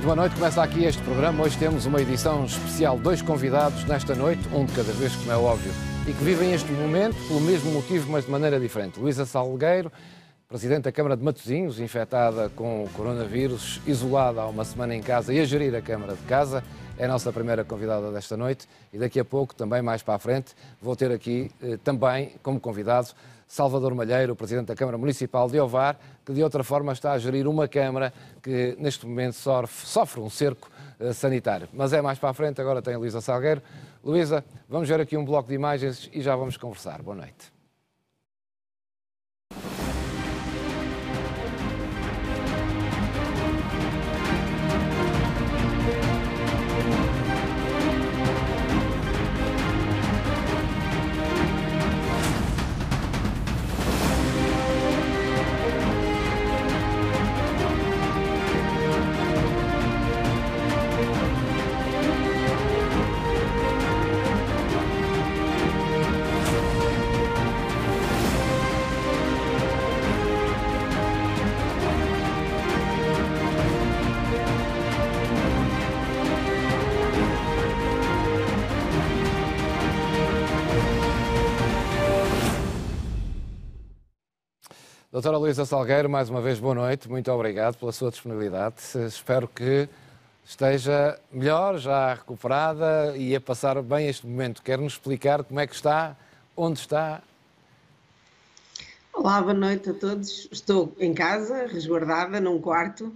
muito boa noite. Começa aqui este programa. Hoje temos uma edição especial, dois convidados nesta noite, um de cada vez, como é óbvio, e que vivem este momento pelo mesmo motivo, mas de maneira diferente. Luísa Salgueiro, Presidente da Câmara de Matosinhos, infectada com o coronavírus, isolada há uma semana em casa e a gerir a Câmara de Casa, é a nossa primeira convidada desta noite e daqui a pouco, também mais para a frente, vou ter aqui eh, também como convidado Salvador Malheiro, Presidente da Câmara Municipal de Ovar, que de outra forma está a gerir uma Câmara que neste momento sofre, sofre um cerco eh, sanitário. Mas é mais para a frente, agora tem a Luísa Salgueiro. Luísa, vamos ver aqui um bloco de imagens e já vamos conversar. Boa noite. Doutora Luísa Salgueiro, mais uma vez boa noite, muito obrigado pela sua disponibilidade. Espero que esteja melhor, já recuperada e a passar bem este momento. Quer-nos explicar como é que está, onde está? Olá, boa noite a todos. Estou em casa, resguardada, num quarto,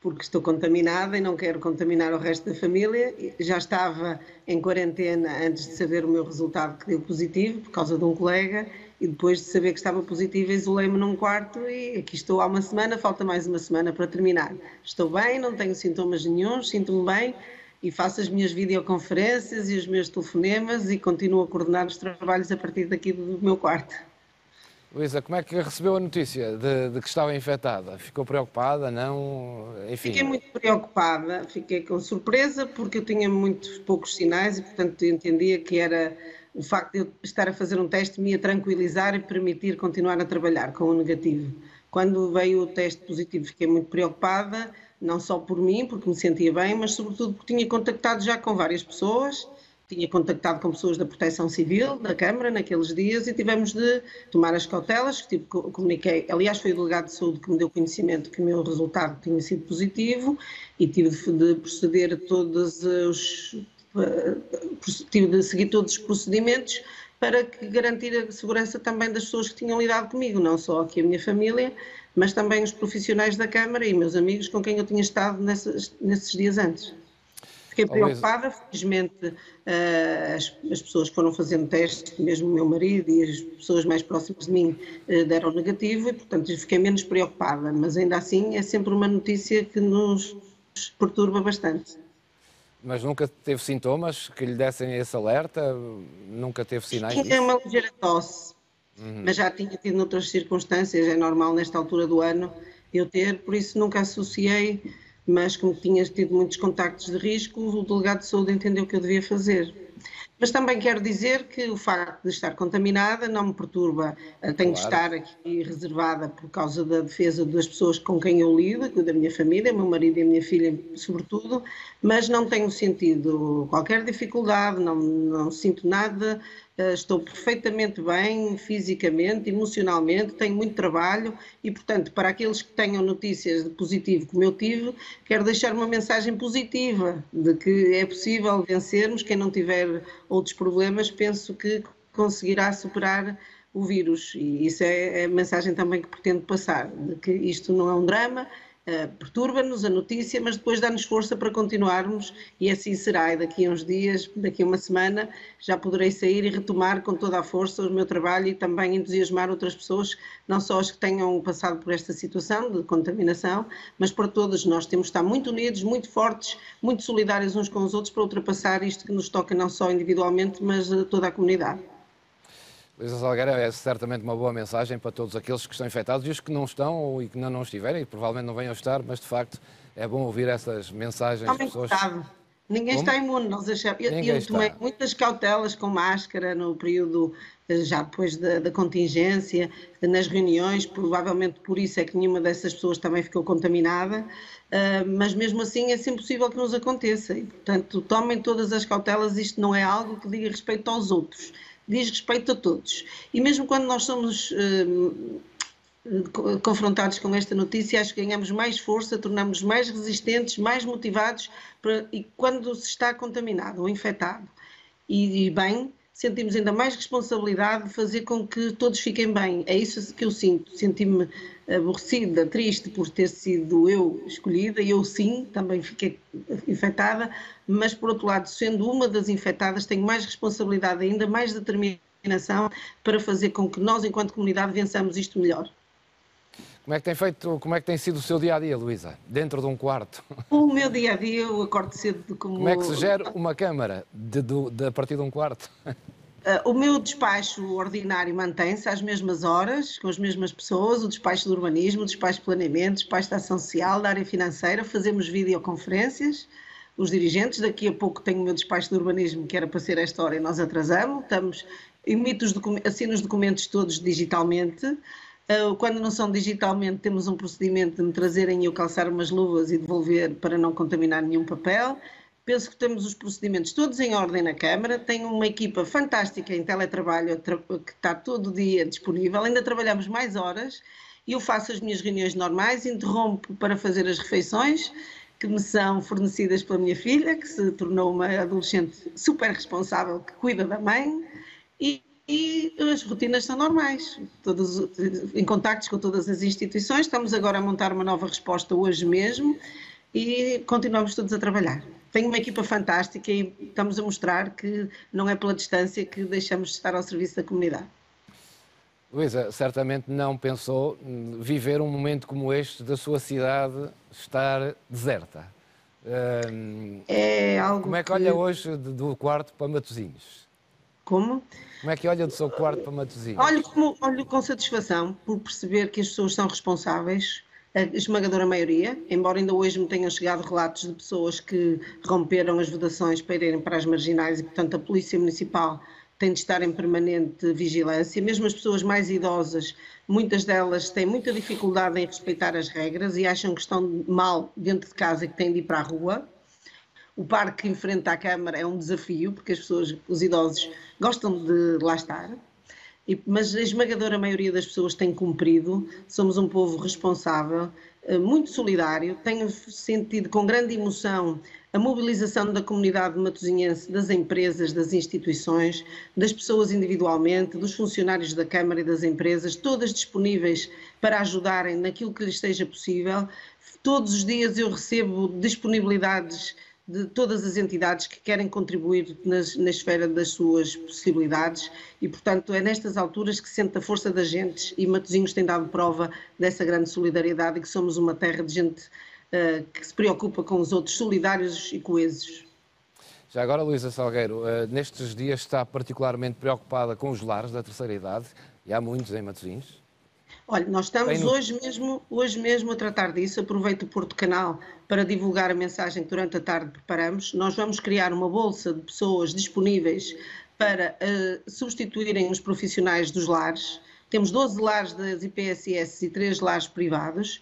porque estou contaminada e não quero contaminar o resto da família. Já estava em quarentena antes de saber o meu resultado que deu positivo, por causa de um colega, e depois de saber que estava positiva, isolei-me num quarto e aqui estou há uma semana, falta mais uma semana para terminar. Estou bem, não tenho sintomas nenhums, sinto-me bem e faço as minhas videoconferências e os meus telefonemas e continuo a coordenar os trabalhos a partir daqui do meu quarto. Luísa, como é que recebeu a notícia de, de, que estava infectada? Ficou preocupada, não? Enfim. Fiquei muito preocupada, fiquei com surpresa porque eu tinha muitos poucos sinais e, portanto, entendia que era o facto de eu estar a fazer um teste me ia tranquilizar e permitir continuar a trabalhar com o negativo. Quando veio o teste positivo, fiquei muito preocupada, não só por mim, porque me sentia bem, mas sobretudo porque tinha contactado já com várias pessoas, tinha contactado com pessoas da Proteção Civil, da Câmara, naqueles dias, e tivemos de tomar as cautelas, que tipo, comuniquei, aliás foi o delegado de saúde que me deu conhecimento que o meu resultado tinha sido positivo, e tive de proceder a todos os tive de seguir todos os procedimentos para garantir a segurança também das pessoas que tinham lidado comigo, não só aqui a minha família, mas também os profissionais da Câmara e meus amigos com quem eu tinha estado nesses, nesses dias antes. Fiquei preocupada, felizmente uh, as, as, pessoas foram fazendo testes, mesmo o meu marido e as pessoas mais próximas de mim uh, deram negativo e, portanto, fiquei menos preocupada, mas ainda assim é sempre uma notícia que nos perturba bastante. Mas nunca teve sintomas que lhe dessem esse alerta? Nunca teve sinais? Tinha uma ligeira tosse, uhum. mas já tinha tido noutras circunstâncias, é normal nesta altura do ano eu ter, por isso nunca associei, mas como tinha tido muitos contactos de risco, o delegado de saúde entendeu que eu devia fazer. Mas também quero dizer que o facto de estar contaminada não me perturba. Tenho claro. de estar aqui reservada por causa da defesa das pessoas com quem eu lido, da minha família, meu marido e a minha filha, sobretudo, mas não tenho sentido qualquer dificuldade, não, não sinto nada eh, estou perfeitamente bem fisicamente, emocionalmente, tenho muito trabalho e, portanto, para aqueles que tenham notícias de positivo como eu tive, quero deixar uma mensagem positiva de que é possível vencermos. Quem não tiver outros problemas, penso que conseguirá superar o vírus. E isso é a mensagem também que pretendo passar, de que isto não é um drama, Uh, perturba-nos a notícia, mas depois dá-nos força para continuarmos e assim será. E daqui a uns dias, daqui a uma semana, já poderei sair e retomar com toda a força o meu trabalho e também entusiasmar outras pessoas, não só as que tenham passado por esta situação de contaminação, mas para todas nós temos de estar muito unidos, muito fortes, muito solidários uns com os outros para ultrapassar isto que nos toca não só individualmente, mas a toda a comunidade. Luísa Salgueira é certamente uma boa mensagem para todos aqueles que estão infectados e os que não estão e que não, não estiverem, e provavelmente não venham estar, mas de facto é bom ouvir essas mensagens das pessoas. Ninguém Como? está imune, nós achamos. Eu, eu tomei está. muitas cautelas com máscara no período eh, já depois da, da, contingência, nas reuniões, provavelmente por isso é que nenhuma dessas pessoas também ficou contaminada, uh, mas mesmo assim é sempre possível que nos aconteça e, portanto, tomem todas as cautelas, isto não é algo que diga respeito aos outros, diz respeito a todos. E mesmo quando nós somos uh, confrontados com esta notícia, acho que ganhamos mais força, tornamos-nos mais resistentes, mais motivados para, e quando se está contaminado ou infectado e, e, bem, sentimos ainda mais responsabilidade de fazer com que todos fiquem bem. É isso que eu sinto. Senti-me aborrecida, triste por ter sido eu escolhida, eu sim, também fiquei infectada, mas por outro lado, sendo uma das infectadas, tenho mais responsabilidade, ainda mais determinação para fazer com que nós, enquanto comunidade, vençamos isto melhor. Como é que tem feito, como é que tem sido o seu dia a dia, Luísa? Dentro de um quarto? O meu dia a dia, eu acordo cedo como. Como é que se gera uma câmara de, de, de a partir de um quarto? Uh, o meu despacho ordinário mantém-se às mesmas horas, com as mesmas pessoas, o despacho do urbanismo, o despacho de planeamento, o despacho da ação social, da área financeira, fazemos videoconferências, os dirigentes, daqui a pouco tenho o meu despacho de urbanismo, que era para ser esta hora e nós atrasamos, estamos, emito os assino os documentos todos digitalmente, quando não são digitalmente, temos um procedimento de me trazerem e eu calçar umas luvas e devolver para não contaminar nenhum papel. Penso que temos os procedimentos todos em ordem na Câmara. Tenho uma equipa fantástica em teletrabalho que está todo dia disponível. Ainda trabalhamos mais horas eu faço as minhas reuniões normais, interrompo para fazer as refeições que me são fornecidas pela minha filha, que se tornou uma adolescente super responsável que cuida da mãe. E e as rotinas são normais, todos, em contactos com todas as instituições. Estamos agora a montar uma nova resposta hoje mesmo e continuamos todos a trabalhar. Tenho uma equipa fantástica e estamos a mostrar que não é pela distância que deixamos de estar ao serviço da comunidade. Luísa, certamente não pensou viver um momento como este da sua cidade estar deserta. é algo como é que olha hoje do quarto para Matosinhos? Como? Como é que olha do seu quarto para Matosinhos? Olho, como, olho com satisfação por perceber que as pessoas são responsáveis, a esmagadora maioria, embora ainda hoje me tenham chegado relatos de pessoas que romperam as vedações para irem para as marginais e, portanto, a Polícia Municipal tem de estar em permanente vigilância. Mesmo as pessoas mais idosas, muitas delas têm muita dificuldade em respeitar as regras e acham que estão mal dentro de casa e que têm de ir para a rua. O parque em frente à Câmara é um desafio, porque as pessoas, os idosos, gostam de lá estar, mas a esmagadora maioria das pessoas tem cumprido. Somos um povo responsável, eh, muito solidário. Tenho sentido com grande emoção a mobilização da comunidade matosinhense, das empresas, das instituições, das pessoas individualmente, dos funcionários da Câmara e das empresas, todas disponíveis para ajudarem naquilo que lhes seja possível. Todos os dias eu recebo disponibilidades de todas as entidades que querem contribuir nas, na esfera das suas possibilidades e, portanto, é nestas alturas que se sente a força das gentes e Matosinhos tem dado prova dessa grande solidariedade e que somos uma terra de gente uh, que se preocupa com os outros, solidários e coesos. Já agora, Luísa Salgueiro, uh, nestes dias está particularmente preocupada com os lares da terceira idade, e há muitos em Matosinhos. Olha, nós estamos hoje mesmo, hoje mesmo a tratar disso. Aproveito o Porto Canal para divulgar a mensagem que durante a tarde preparamos. Nós vamos criar uma bolsa de pessoas disponíveis para uh, substituírem os profissionais dos lares. Temos 12 lares das IPSS e 3 lares privados,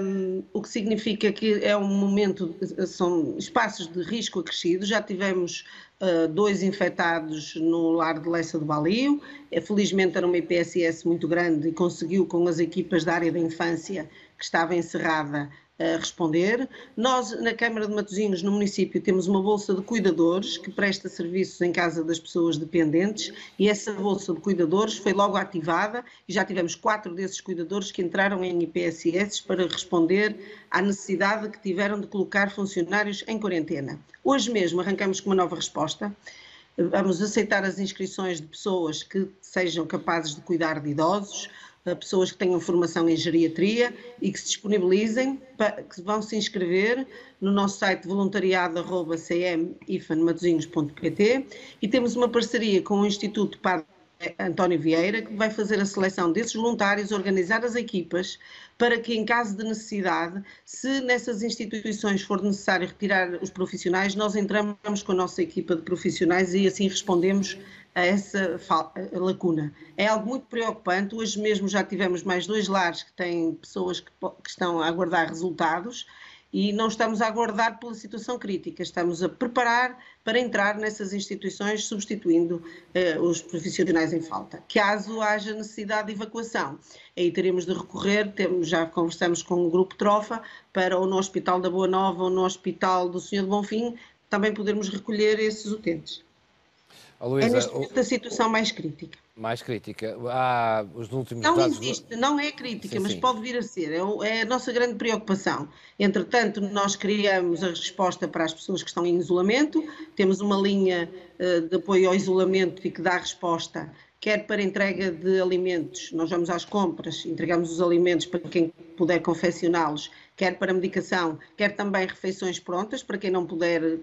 um, o que significa que é um momento, são espaços de risco acrescido. Já tivemos uh, dois infectados no lar de Leça do Balio. É, felizmente era uma IPSS muito grande e conseguiu, com as equipas da área da infância que estava encerrada, a responder. Nós, na Câmara de Matosinhos, no município, temos uma bolsa de cuidadores que presta serviços em casa das pessoas dependentes e essa bolsa de cuidadores foi logo ativada e já tivemos quatro desses cuidadores que entraram em IPSS para responder à necessidade que tiveram de colocar funcionários em quarentena. Hoje mesmo arrancamos com uma nova resposta. Vamos aceitar as inscrições de pessoas que sejam capazes de cuidar de idosos, pessoas que tenham formação em geriatria e que se disponibilizem, que vão se inscrever no nosso site voluntariado.cmifanmatosinhos.pt e temos uma parceria com o Instituto Padre António Vieira, que vai fazer a seleção desses voluntários, organizar as equipas, para que, em caso de necessidade, se nessas instituições for necessário retirar os profissionais, nós entramos com a nossa equipa de profissionais e assim respondemos a essa lacuna. É algo muito preocupante. Hoje mesmo já tivemos mais dois lares que têm pessoas que, que estão a aguardar resultados e não estamos a aguardar pela situação crítica, estamos a preparar para entrar nessas instituições substituindo uh, os profissionais em falta. Caso haja necessidade de evacuação, aí teremos de recorrer, temos, já conversamos com o Grupo Trofa, para ou no Hospital da Boa Nova ou no Hospital do Senhor de Bonfim, também podermos recolher esses utentes. Luísa, é neste momento a situação mais crítica. Mais crítica. Há os últimos não dados... existe, não é crítica, sim, mas sim. pode vir a ser. É, é, a nossa grande preocupação. Entretanto, nós criamos a resposta para as pessoas que estão em isolamento, temos uma linha uh, de apoio ao isolamento e que dá resposta quer para entrega de alimentos, nós vamos às compras, entregamos os alimentos para quem puder confeccioná-los, quer para medicação, quer também refeições prontas, para quem não puder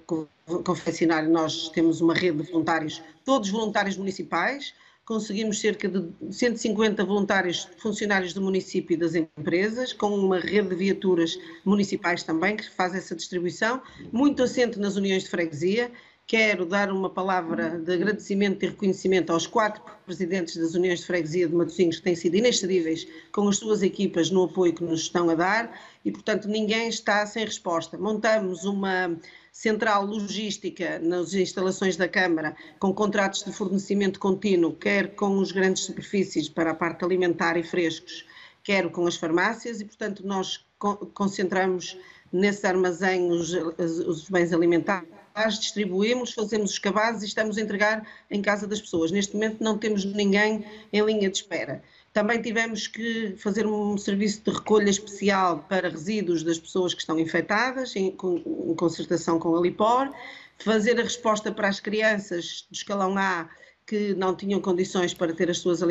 confeccionar, nós temos uma rede de voluntários, todos voluntários municipais, conseguimos cerca de 150 voluntários funcionários do município e das empresas, com uma rede de viaturas municipais também, que faz essa distribuição, muito assente nas uniões de freguesia, Quero dar uma palavra de agradecimento e reconhecimento aos quatro presidentes das Uniões de Freguesia de Matosinhos, que têm sido inexcedíveis com as suas equipas no apoio que nos estão a dar e, portanto, ninguém está sem resposta. Montamos uma central logística nas instalações da Câmara, com contratos de fornecimento contínuo, quer com os grandes superfícies para a parte alimentar e frescos, quer com as farmácias, e, portanto, nós concentramos nesse armazém os, os bens alimentares distribuímos, fazemos os cabazes e estamos a entregar em casa das pessoas. Neste momento não temos ninguém em linha de espera. Também tivemos que fazer um serviço de recolha especial para resíduos das pessoas que estão infectadas, em, em concertação com a Lipor, fazer a resposta para as crianças do escalão A que não tinham condições para ter as suas,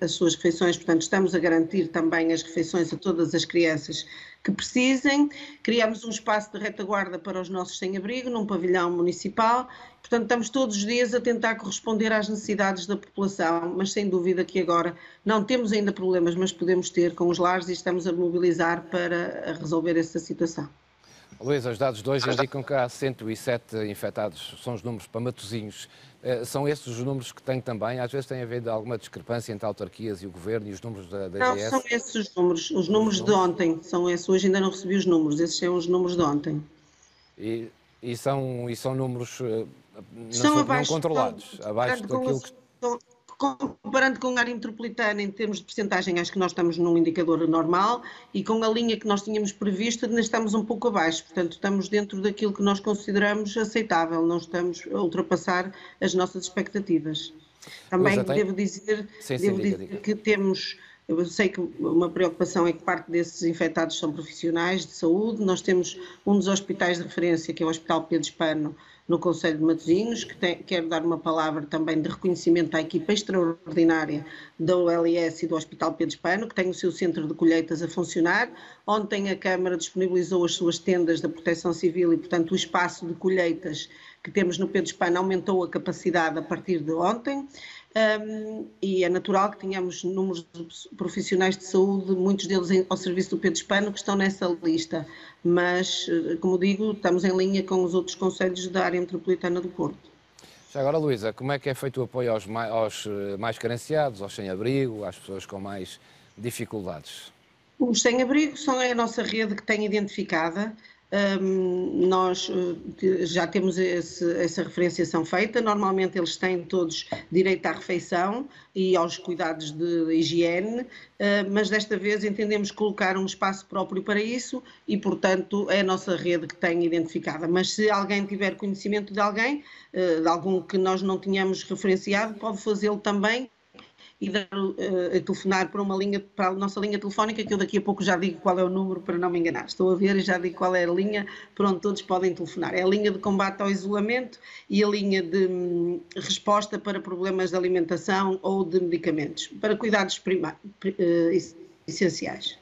as suas refeições, portanto, estamos a garantir também as refeições a todas as crianças que precisem. Criamos um espaço de retaguarda para os nossos sem-abrigo, num pavilhão municipal. Portanto, estamos todos os dias a tentar corresponder às necessidades da população, mas sem dúvida que agora não temos ainda problemas, mas podemos ter com os lares e estamos a mobilizar para resolver essa situação. Luís, os dados de hoje indicam que há 107 infectados, são os números para Matosinhos. Eh, são esses os números que têm também? Às vezes tem havido alguma discrepância entre autarquias e o governo e os números da, da Não, são esses os números. Os números de ontem são esses. Hoje ainda não recebi os números. Esses são os números de ontem. E, e são, e são números uh, não, são abaixo, não controlados, abaixo daquilo que comparando com a área metropolitana em termos de percentagem, acho que nós estamos num indicador normal e com a linha que nós tínhamos previsto, ainda estamos um pouco abaixo. Portanto, estamos dentro daquilo que nós consideramos aceitável, não estamos a ultrapassar as nossas expectativas. Também devo dizer, sim, devo sim, dizer diga, diga. que temos eu sei que uma preocupação é que parte desses infectados são profissionais de saúde. Nós temos um dos hospitais de referência, que é o Hospital Pedro Hispano, no Conselho de Matosinhos, que tem, quero dar uma palavra também de reconhecimento à equipa extraordinária da OLS e do Hospital Pedro Hispano, que tem o seu centro de colheitas a funcionar. Ontem a Câmara disponibilizou as suas tendas da Proteção Civil e, portanto, o espaço de colheitas que temos no Pedro Hispano aumentou a capacidade a partir de ontem um, e é natural que tenhamos números de profissionais de saúde, muitos deles em, ao serviço do Pedro Hispano, que estão nessa lista, mas, eh, como digo, estamos em linha com os outros conselhos da área metropolitana do Porto. Já agora, Luísa, como é que é feito o apoio aos mais, aos eh, mais carenciados, aos sem-abrigo, às pessoas com mais dificuldades? Os sem-abrigo são a nossa rede que tem identificada um, nós uh, já temos esse, essa referenciação feita. Normalmente eles têm todos direito à refeição e aos cuidados de higiene, uh, mas desta vez entendemos colocar um espaço próprio para isso e, portanto, é a nossa rede que tem identificada. Mas se alguém tiver conhecimento de alguém, uh, de algum que nós não tínhamos referenciado, pode fazê-lo também e dar, uh, telefonar para uma linha, para a nossa linha telefónica, que eu daqui a pouco já digo qual é o número para não me enganar. Estou a ver e já digo qual é a linha para onde todos podem telefonar. É a linha de combate ao isolamento e a linha de hum, resposta para problemas de alimentação ou de medicamentos, para cuidados uh, essenciais.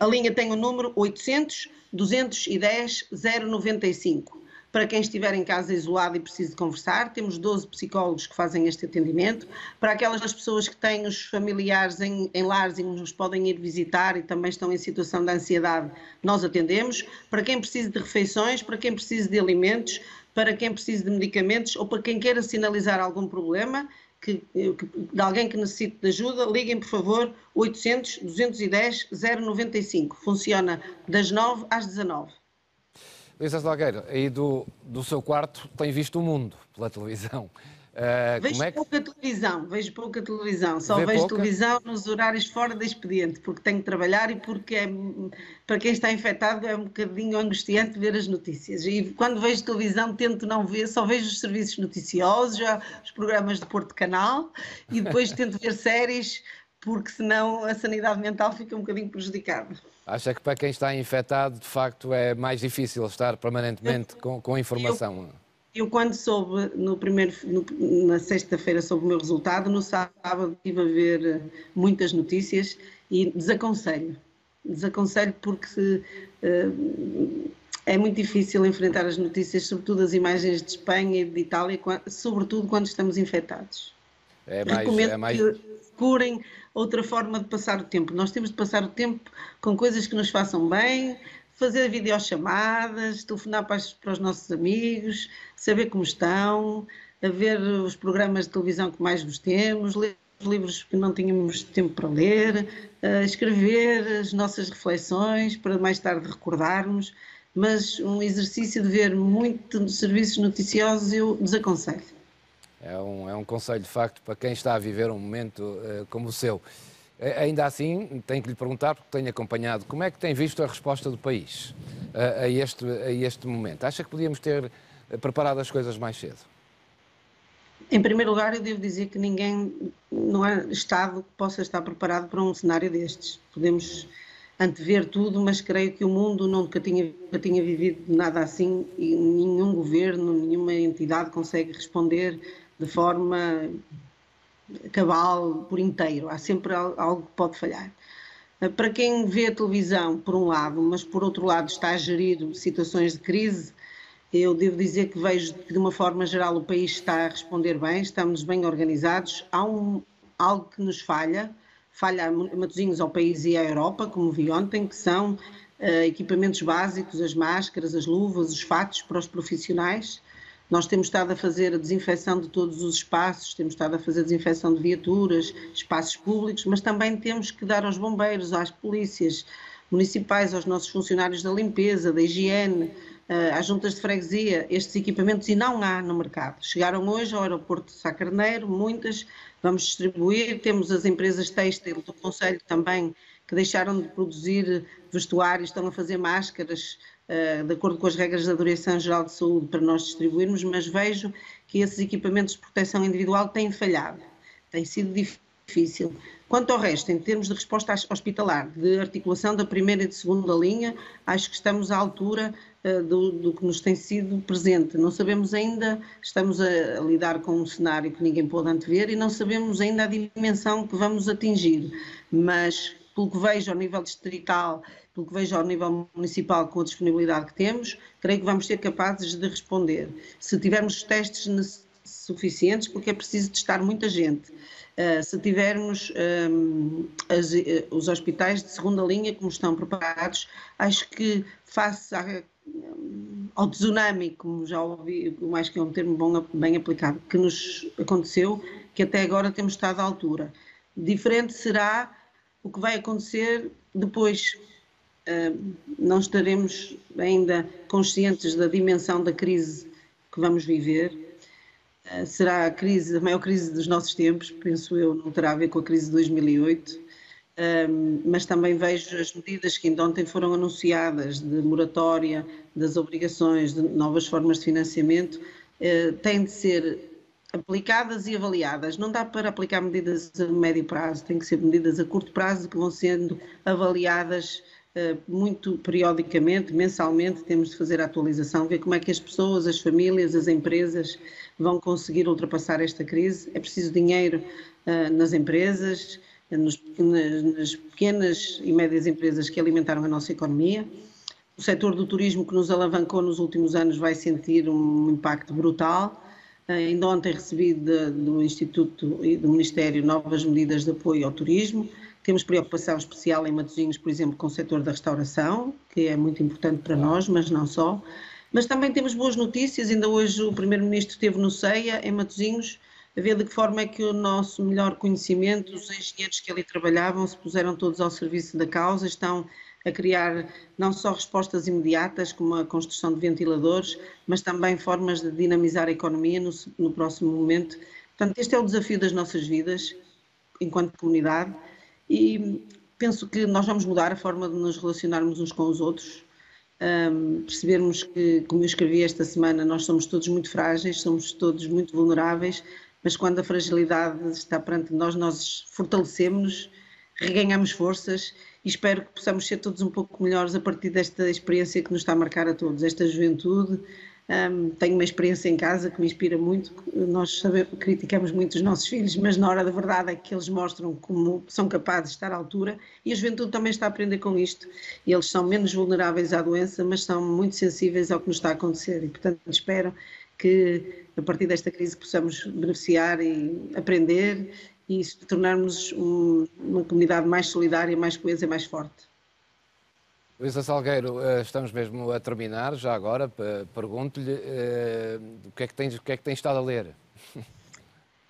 A linha tem o número 800 210 095. Para quem estiver em casa isolado e precise conversar. Temos 12 psicólogos que fazem este atendimento. Para aquelas pessoas que têm os familiares em, em lares e nos podem ir visitar e também estão em situação de ansiedade, nós atendemos. Para quem precise de refeições, para quem precise de alimentos, para quem precise de medicamentos ou para quem queira sinalizar algum problema, que, que, de alguém que necessite de ajuda, liguem por favor 800 210 095. Funciona das 9 às 19. Luísa Salgueiro, aí do, do seu quarto tem visto o mundo pela televisão. Uh, vejo é que... pouca televisão, vejo pouca televisão, só Vê vejo pouca? televisão nos horários fora de expediente, porque tenho que trabalhar e porque é, para quem está infectado é um bocadinho angustiante ver as notícias. E quando vejo televisão tento não ver, só vejo os serviços noticiosos, já, os programas de Porto Canal e depois tento ver séries, porque senão a sanidade mental fica um bocadinho prejudicada. Acha que para quem está infectado, de facto, é mais difícil estar permanentemente com, com informação? Eu eu, quando soube, no primeiro, no, na sexta-feira, soube o meu resultado, no sábado estive a ver eh, muitas notícias e desaconselho. Desaconselho porque uh, é muito difícil enfrentar as notícias, sobretudo as imagens de Espanha e de Itália, sobretudo quando estamos infectados. É mais, Recomendo é mais... que procurem outra forma de passar o tempo. Nós temos de passar o tempo com coisas que nos façam bem, fazer videochamadas, telefonar para, para os nossos amigos, saber como estão, a ver os programas de televisão que mais gostemos, ler os livros que não tínhamos tempo para ler, escrever as nossas reflexões para mais tarde recordarmos, mas um exercício de ver muito serviços noticiosos eu desaconselho. É um, é um conselho de facto para quem está a viver um momento uh, como o seu. Ainda assim, tenho que lhe perguntar, porque tenho acompanhado, como é que tem visto a resposta do país a, a, este, a este momento? Acha que podíamos ter eh, preparado as coisas mais cedo? Em primeiro lugar, eu devo dizer que ninguém, não há Estado que possa estar preparado para um cenário destes. Podemos antever tudo, mas creio que o mundo nunca tinha, nunca tinha vivido nada assim e nenhum governo, nenhuma entidade consegue responder de forma cabal por inteiro, há sempre algo que pode falhar. Eh, para quem vê a televisão, por um lado, mas por outro lado está a gerir situações de crise, eu devo dizer que vejo que, de uma forma geral, o país está a responder bem, estamos bem organizados. Há um, algo que nos falha, falha a Matosinhos ao país e à Europa, como vi ontem, que são uh, equipamentos básicos, as máscaras, as luvas, os fatos para os profissionais. Nós temos estado a fazer a desinfecção de todos os espaços, temos estado a fazer a desinfecção de viaturas, espaços públicos, mas também temos que dar aos bombeiros, às polícias municipais, aos nossos funcionários da limpeza, da higiene, eh, às juntas de freguesia, estes equipamentos e não há no mercado. Chegaram hoje ao aeroporto de Sá Carneiro, muitas, vamos distribuir, temos as empresas têxtil do Conselho também que deixaram de produzir vestuário, estão a fazer máscaras, de acordo com as regras da Direção-Geral de Saúde, para nós distribuirmos, mas vejo que esses equipamentos de proteção individual têm falhado, tem sido difícil. Quanto ao resto, em termos de resposta hospitalar, de articulação da primeira e de segunda linha, acho que estamos à altura uh, do, do, que nos tem sido presente. Não sabemos ainda, estamos a, a, lidar com um cenário que ninguém pode antever e não sabemos ainda a dimensão que vamos atingir, mas pelo que vejo ao nível distrital, pelo que vejo ao nível municipal com a disponibilidade que temos, creio que vamos ser capazes de responder. Se tivermos testes suficientes, porque é preciso testar muita gente. Uh, se tivermos um, as, uh, os hospitais de segunda linha como estão preparados, acho que face um, ao tsunami, como já ouvi, mais que é um termo bom, bem aplicado, que nos aconteceu, que até agora temos estado à altura. Diferente será o que vai acontecer depois. Não estaremos ainda conscientes da dimensão da crise que vamos viver. Uh, será a crise, a maior crise dos nossos tempos, penso eu, não terá a ver com a crise de 2008, uh, mas também vejo as medidas que ainda ontem foram anunciadas de moratória das obrigações, de novas formas de financiamento, têm de ser aplicadas e avaliadas. Não dá para aplicar medidas a médio prazo, tem que ser medidas a curto prazo que vão sendo avaliadas muito periodicamente, mensalmente, temos de fazer a atualização, ver como é que as pessoas, as famílias, as empresas vão conseguir ultrapassar esta crise. É preciso dinheiro uh, nas empresas, nos, nas, nas pequenas e médias empresas que alimentaram a nossa economia o setor do turismo que nos alavancou nos últimos anos vai sentir um impacto brutal. Ainda ontem recebi de, do Instituto e do Ministério novas medidas de apoio ao turismo. Temos preocupação especial em Matosinhos, por exemplo, com o setor da restauração, que é muito importante para nós, mas não só. Mas também temos boas notícias. Ainda hoje o Primeiro-Ministro esteve no CEIA, em Matosinhos, a ver de que forma é que o nosso melhor conhecimento, os engenheiros que ali trabalhavam, se puseram todos ao serviço da causa, estão a criar não só respostas imediatas, como a construção de ventiladores, mas também formas de dinamizar a economia no, no próximo momento. Portanto, este é o desafio das nossas vidas enquanto comunidade e penso que nós vamos mudar a forma de nos relacionarmos uns com os outros, um, percebermos que, como eu escrevi esta semana, nós somos todos muito frágeis, somos todos muito vulneráveis, mas quando a fragilidade está perante nós, nós fortalecemos-nos, reganhamos forças e espero que possamos ser todos um pouco melhores a partir desta experiência que nos está a marcar a todos, esta juventude, um, tenho uma experiência em casa que me inspira muito. Nós sabemos, criticamos muito os nossos filhos, mas na hora da verdade é que eles mostram como são capazes de estar à altura e a juventude também está a aprender com isto. E eles são menos vulneráveis à doença, mas são muito sensíveis ao que nos está a acontecer. E, portanto, espero que a partir desta crise possamos beneficiar e aprender e tornarmos um, uma comunidade mais solidária, mais coesa e mais forte. Luísa Salgueiro, eh, estamos mesmo a terminar, já agora, pergunto-lhe uh, o, que é que tens, o que é que tens estado a ler?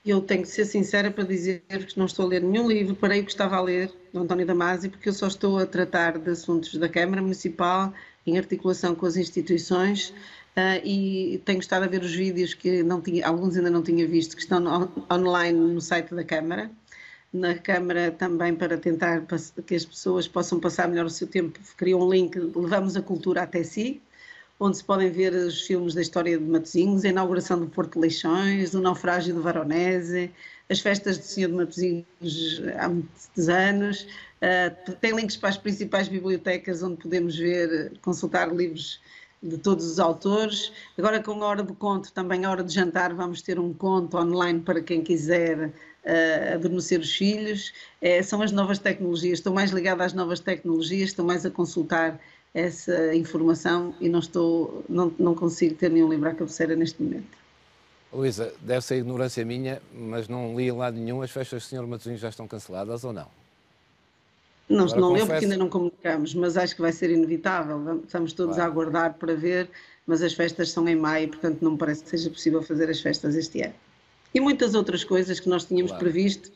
Eu tenho que ser sincera para dizer que não estou a ler nenhum livro, parei o que estava a ler, do António Damasi, porque eu só estou a tratar de assuntos da Câmara Municipal, em articulação com as instituições, uh, e tenho estado a ver os vídeos que não tinha, alguns ainda não tinha visto, que estão no, online no site da Câmara na Câmara também para tentar que as pessoas possam passar melhor o seu tempo. Criou um link, Levamos a Cultura até Si, onde se podem ver os filmes da história de Matosinhos, a inauguração do Porto de Leixões, o naufrágio do Varonese, as festas do Senhor de Matosinhos há muitos anos. Uh, tem links para as principais bibliotecas onde podemos ver, consultar livros de todos os autores. Agora com a hora do conto, também a hora de jantar, vamos ter um conto online para quem quiser uh, adormecer os filhos. É, são as novas tecnologias, estou mais ligada às novas tecnologias, estou mais a consultar essa informação e não estou, não, não consigo ter nenhum livro à cabeceira neste momento. Luísa, deve ser ignorância minha, mas não li em lado nenhum, as festas do Senhor Matosinhos já estão canceladas ou não? Não, Agora não leu porque ainda não comunicamos, mas acho que vai ser inevitável. Estamos todos claro. a aguardar para ver, mas as festas são em maio, portanto não me parece que seja possível fazer as festas este ano. E muitas outras coisas que nós tínhamos claro. previsto.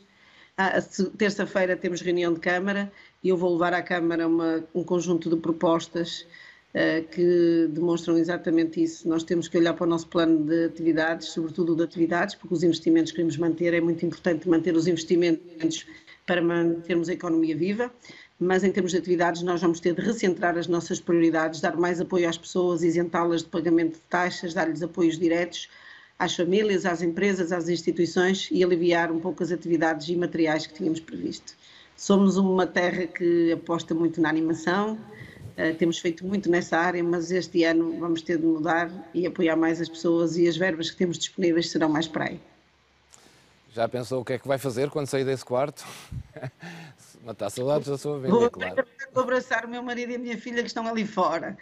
Ah, terça-feira temos reunião de Câmara e eu vou levar à Câmara uma, um conjunto de propostas uh, que demonstram exatamente isso. Nós temos que olhar para o nosso plano de atividades, sobretudo de atividades, porque os investimentos que queremos manter, é muito importante manter os investimentos para mantermos a economia viva, mas em termos de atividades nós vamos ter de recentrar as nossas prioridades, dar mais apoio às pessoas, isentá-las de pagamento de taxas, dar-lhes apoios diretos às famílias, às empresas, às instituições e aliviar um pouco as atividades imateriais que tínhamos previsto. Somos uma terra que aposta muito na animação, uh, temos feito muito nessa área, mas este ano vamos ter de mudar e apoiar mais as pessoas e as verbas que temos disponíveis serão mais para aí. Já pensou o que é que vai fazer quando sair desse quarto? Matar saudades da sua vida, vou, claro. Vou abraçar o meu marido e a minha filha que estão ali fora.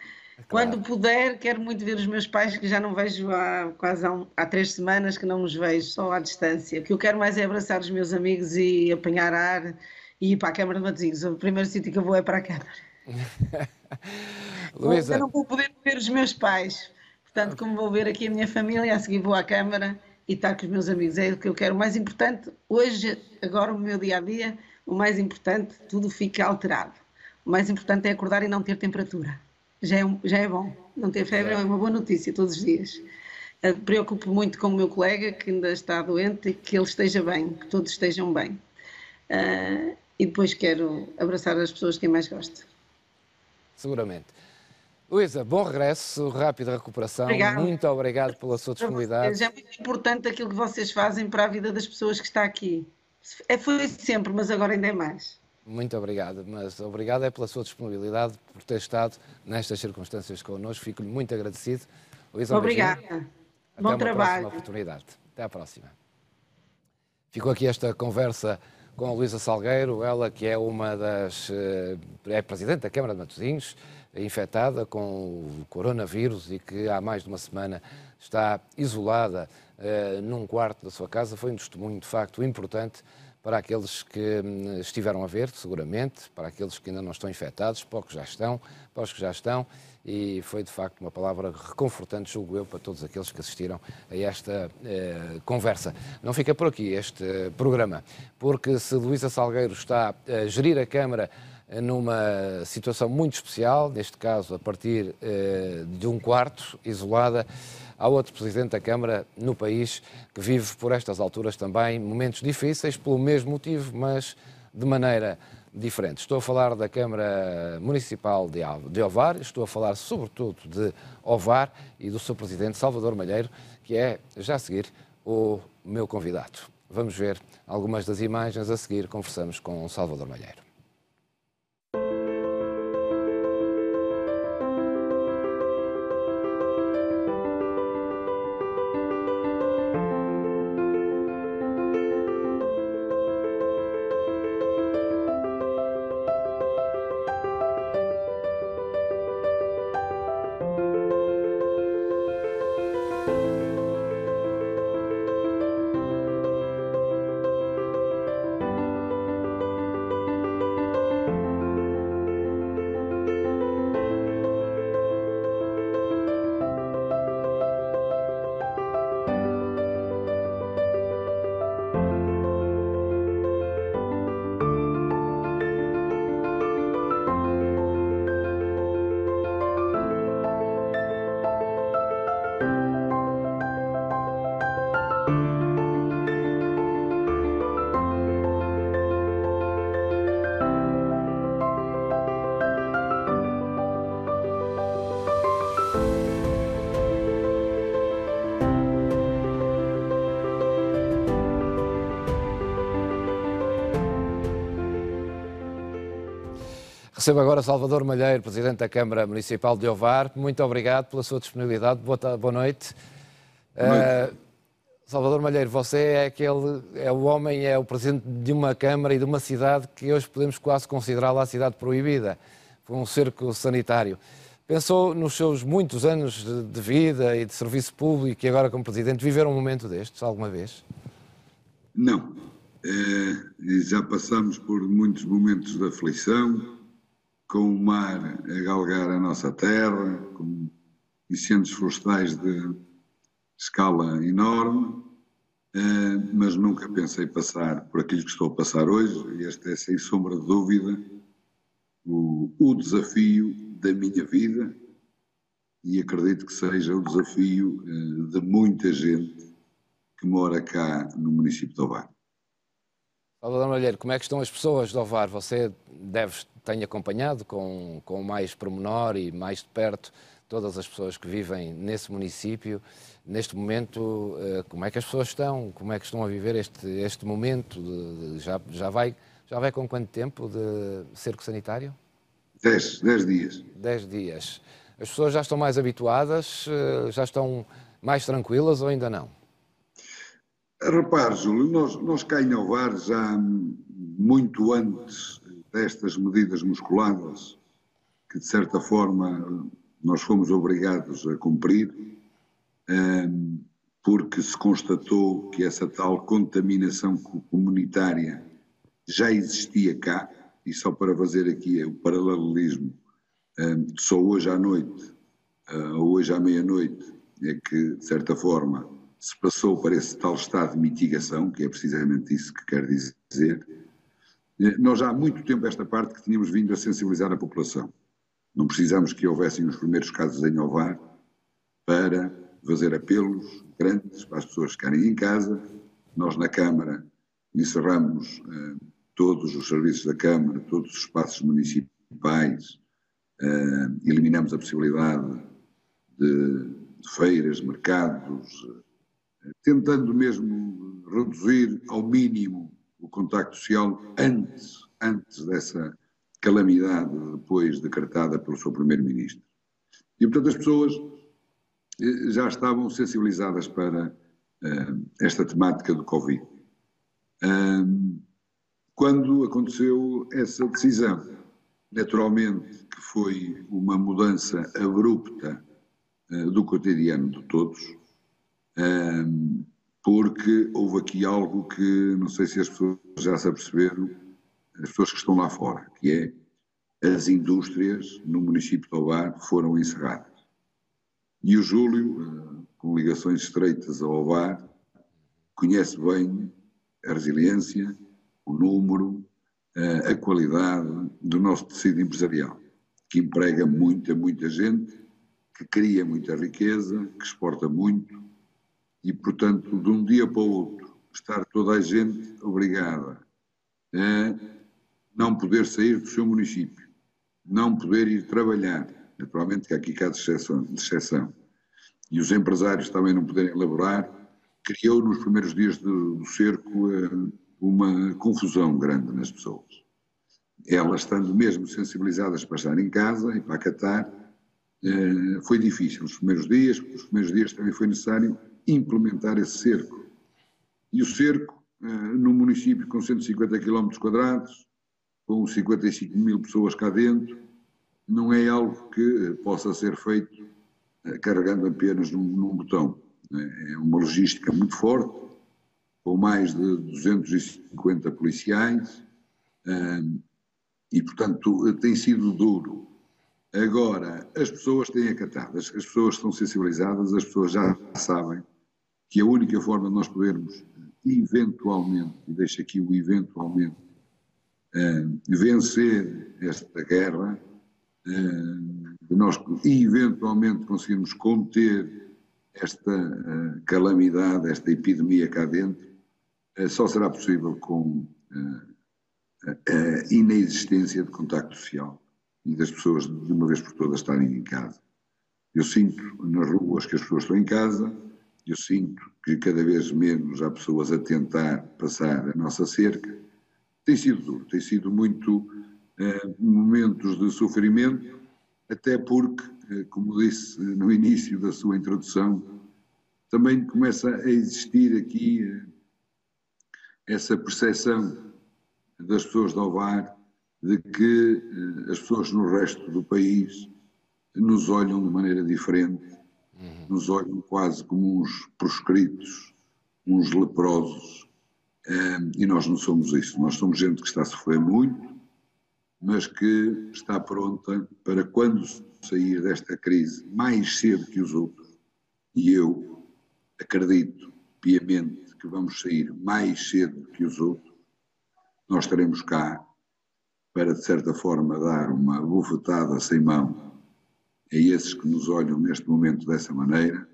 Claro. Quando puder, quero muito ver os meus pais, que já não vejo há quase há, há, três semanas que não os vejo, só à distância. O que eu quero mais é abraçar os meus amigos e apanhar ar e ir para a Câmara de Matosinhos. O primeiro sítio que eu vou é para a Câmara. Luísa. Eu não vou poder ver os meus pais. Portanto, como vou ver aqui a minha família, a seguir vou à Câmara e estar com os meus amigos. É o que eu quero. O mais importante, hoje, agora, o meu dia a dia, o mais importante, tudo fica alterado. O mais importante é acordar e não ter temperatura. Já é, já é bom. Não ter febre é uma boa notícia todos os dias. Uh, preocupo muito com o meu colega que ainda está doente e que ele esteja bem, que todos estejam bem. Uh, e depois quero abraçar as pessoas que mais gosto. Seguramente. Luísa, bom regresso, rápida recuperação. Obrigada. Muito obrigado pela sua disponibilidade. É muito importante aquilo que vocês fazem para a vida das pessoas que está aqui. É, foi sempre, mas agora ainda é mais. Muito obrigado, mas obrigado é pela sua disponibilidade, por ter estado nestas circunstâncias connosco. Fico-lhe muito agradecido. Luísa, Obrigada. Um Bom Até uma trabalho. próxima oportunidade. Até à próxima. Ficou aqui esta conversa com a Luísa Salgueiro, ela que é uma das. Eh, é presidente da Câmara de Matosinhos, infectada com o coronavírus e que há mais de uma semana está isolada uh, num quarto da sua casa. Foi um testemunho, de facto, importante para aqueles que hum, estiveram a ver, seguramente, para aqueles que ainda não estão infectados, para os que já estão, para os que já estão, e foi de facto uma palavra reconfortante, julgo eu, para todos aqueles que assistiram a esta eh, conversa. Não fica por aqui este programa, porque se Luísa Salgueiro está a gerir a Câmara numa situação muito especial, neste caso a partir eh, de um quarto, isolada, Há outro Presidente da Câmara no país que vive por estas alturas também momentos difíceis, pelo mesmo motivo, mas de maneira diferente. Estou a falar da Câmara Municipal de Ovar, estou a falar sobretudo de Ovar e do seu Presidente Salvador Malheiro, que é, já a seguir, o meu convidado. Vamos ver algumas das imagens a seguir, conversamos com Salvador Malheiro. Recebo agora Salvador Malheiro, Presidente da Câmara Municipal de Ovar. Muito obrigado pela sua disponibilidade. Boa, boa noite. Boa noite. Uh, Salvador Malheiro, você é aquele, é o homem, é o Presidente de uma Câmara e de uma cidade que hoje podemos quase considerá-la a cidade proibida, por um cerco sanitário. Pensou nos seus muitos anos de, vida e de serviço público e agora como Presidente, viver um momento destes alguma vez? Não. É, já passamos por muitos momentos de aflição, com o mar a galgar a nossa terra, com incêndios florestais de escala enorme, eh, mas nunca pensei passar por aquilo que estou a passar hoje, e este é, sem sombra de dúvida, o, o desafio da minha vida, e acredito que seja o desafio eh, de muita gente que mora cá no município de Ovar. Salvador Malheiro, como é que estão as pessoas de Ovar? Você deve tenho acompanhado com, com mais pormenor e mais de perto todas as pessoas que vivem nesse município. Neste momento, eh, como é que as pessoas estão? Como é que estão a viver este, este momento? De, de, já, já, vai, já vai com quanto tempo de cerco sanitário? Dez, dez dias. Dez dias. As pessoas já estão mais habituadas? Eh, já estão mais tranquilas ou ainda não? Repare, Júlio, nós, nós cá em Alvar já muito antes destas medidas musculadas, que de certa forma nós fomos obrigados a cumprir, ehm, porque se constatou que essa tal contaminação comunitária já existia cá, e só para fazer aqui o paralelismo, ehm, só hoje à noite, eh, ou hoje à meia-noite, é que, de certa forma, se passou para esse tal estado de mitigação, que é precisamente isso que quer dizer, nós já há muito tempo esta parte que tínhamos vindo a sensibilizar a população. Não precisamos que houvessem os primeiros casos em Ovar para fazer apelos grandes para as pessoas ficarem em casa. Nós na Câmara encerramos eh, todos os serviços da Câmara, todos os espaços municipais, eh, eliminamos a possibilidade de, de feiras, mercados, eh, tentando mesmo reduzir ao mínimo o contacto social antes, antes dessa calamidade depois decretada pelo seu primeiro-ministro. E, portanto, as pessoas eh, já estavam sensibilizadas para uh, esta temática do Covid. Quando aconteceu essa decisão. Naturalmente que foi uma mudança abrupta uh, do cotidiano de todos, porque houve aqui algo que não sei se as pessoas já se aperceberam, as pessoas que estão lá fora, que é as indústrias no município de Ovar foram encerradas. E o Júlio, uh, com ligações estreitas ao Ovar, conhece bem a resiliência, o número, a qualidade do nosso tecido empresarial, que emprega muita, muita gente, que cria muita riqueza, que exporta muito e, portanto, de um dia para o outro, estar toda a gente obrigada a não poder sair do seu município, não poder ir trabalhar, naturalmente que aqui caso de exceção, e os empresários também não poderem elaborar, criou nos primeiros dias do, do cerco uma confusão grande nas pessoas. Elas, estando mesmo sensibilizadas para estar em casa e para acatar, eh, foi difícil. Os primeiros dias, porque os primeiros dias também foi necessário implementar esse cerco. E o cerco, eh, num município com 150 km quadrados, com 55 mil pessoas cá dentro, não é algo que possa ser feito eh, carregando apenas num, num botão. É uma logística muito forte, com mais de 250 policiais, e portanto tem sido duro. Agora, as pessoas têm acatado, as pessoas estão sensibilizadas, as pessoas já sabem que a única forma de nós podermos eventualmente, e deixo aqui o eventualmente, vencer esta guerra, de nós eventualmente conseguirmos conter esta uh, calamidade, esta epidemia cá dentro, uh, só será possível com uh, a inexistência de contacto social e das pessoas de uma vez por todas estarem em casa. Eu sinto nas ruas que as pessoas estão em casa, eu sinto que cada vez menos há pessoas a tentar passar a nossa cerca. Tem sido duro, tem sido muito momentos de sofrimento, até porque eh, como disse no início da sua introdução, também começa a existir aqui eh, essa percepção das pessoas de Ovar de que eh, as pessoas no resto do país nos olham de maneira diferente, uhum. nos olham quase como uns proscritos, uns leprosos, e nós não somos isso. Nós somos gente que está a sofrer muito, mas que está pronta para quando sair desta crise mais cedo que os outros, e eu acredito piamente que vamos sair mais cedo que os outros, nós estaremos cá para, de certa forma, dar uma bufetada sem mão a esses que nos olham neste momento dessa maneira,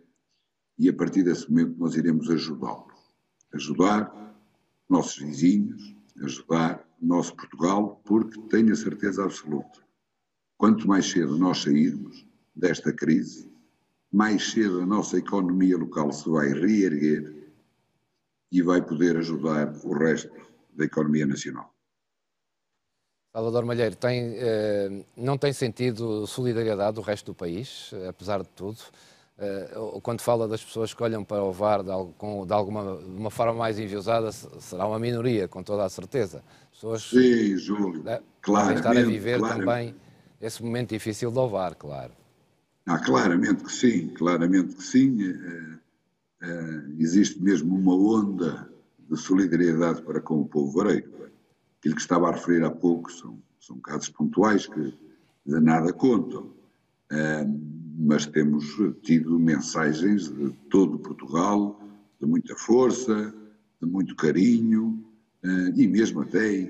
e a partir desse momento nós iremos ajudá-los. Ajudar nossos vizinhos, ajudar nosso Portugal, porque tenho a certeza absoluta Quanto mais cedo nós sairmos desta crise, mais cedo a nossa economia local se vai reerguer e vai poder ajudar o resto da economia nacional. Salvador Malheiro, tem, eh, não tem sentido solidariedade do resto do país, apesar de tudo? Eh, quando fala das pessoas que olham para o VAR de, alguma uma forma mais enviosada, será uma minoria, com toda a certeza. Pessoas Sim, Júlio, claro. estar a viver também esse momento difícil de louvar, claro. Ah, claramente que sim, claramente que sim. Existe mesmo uma onda de solidariedade para com o povo vareiro. Aquilo que estava a referir há pouco são, são casos pontuais que de nada contam. Mas temos tido mensagens de todo Portugal, de muita força, de muito carinho, e mesmo até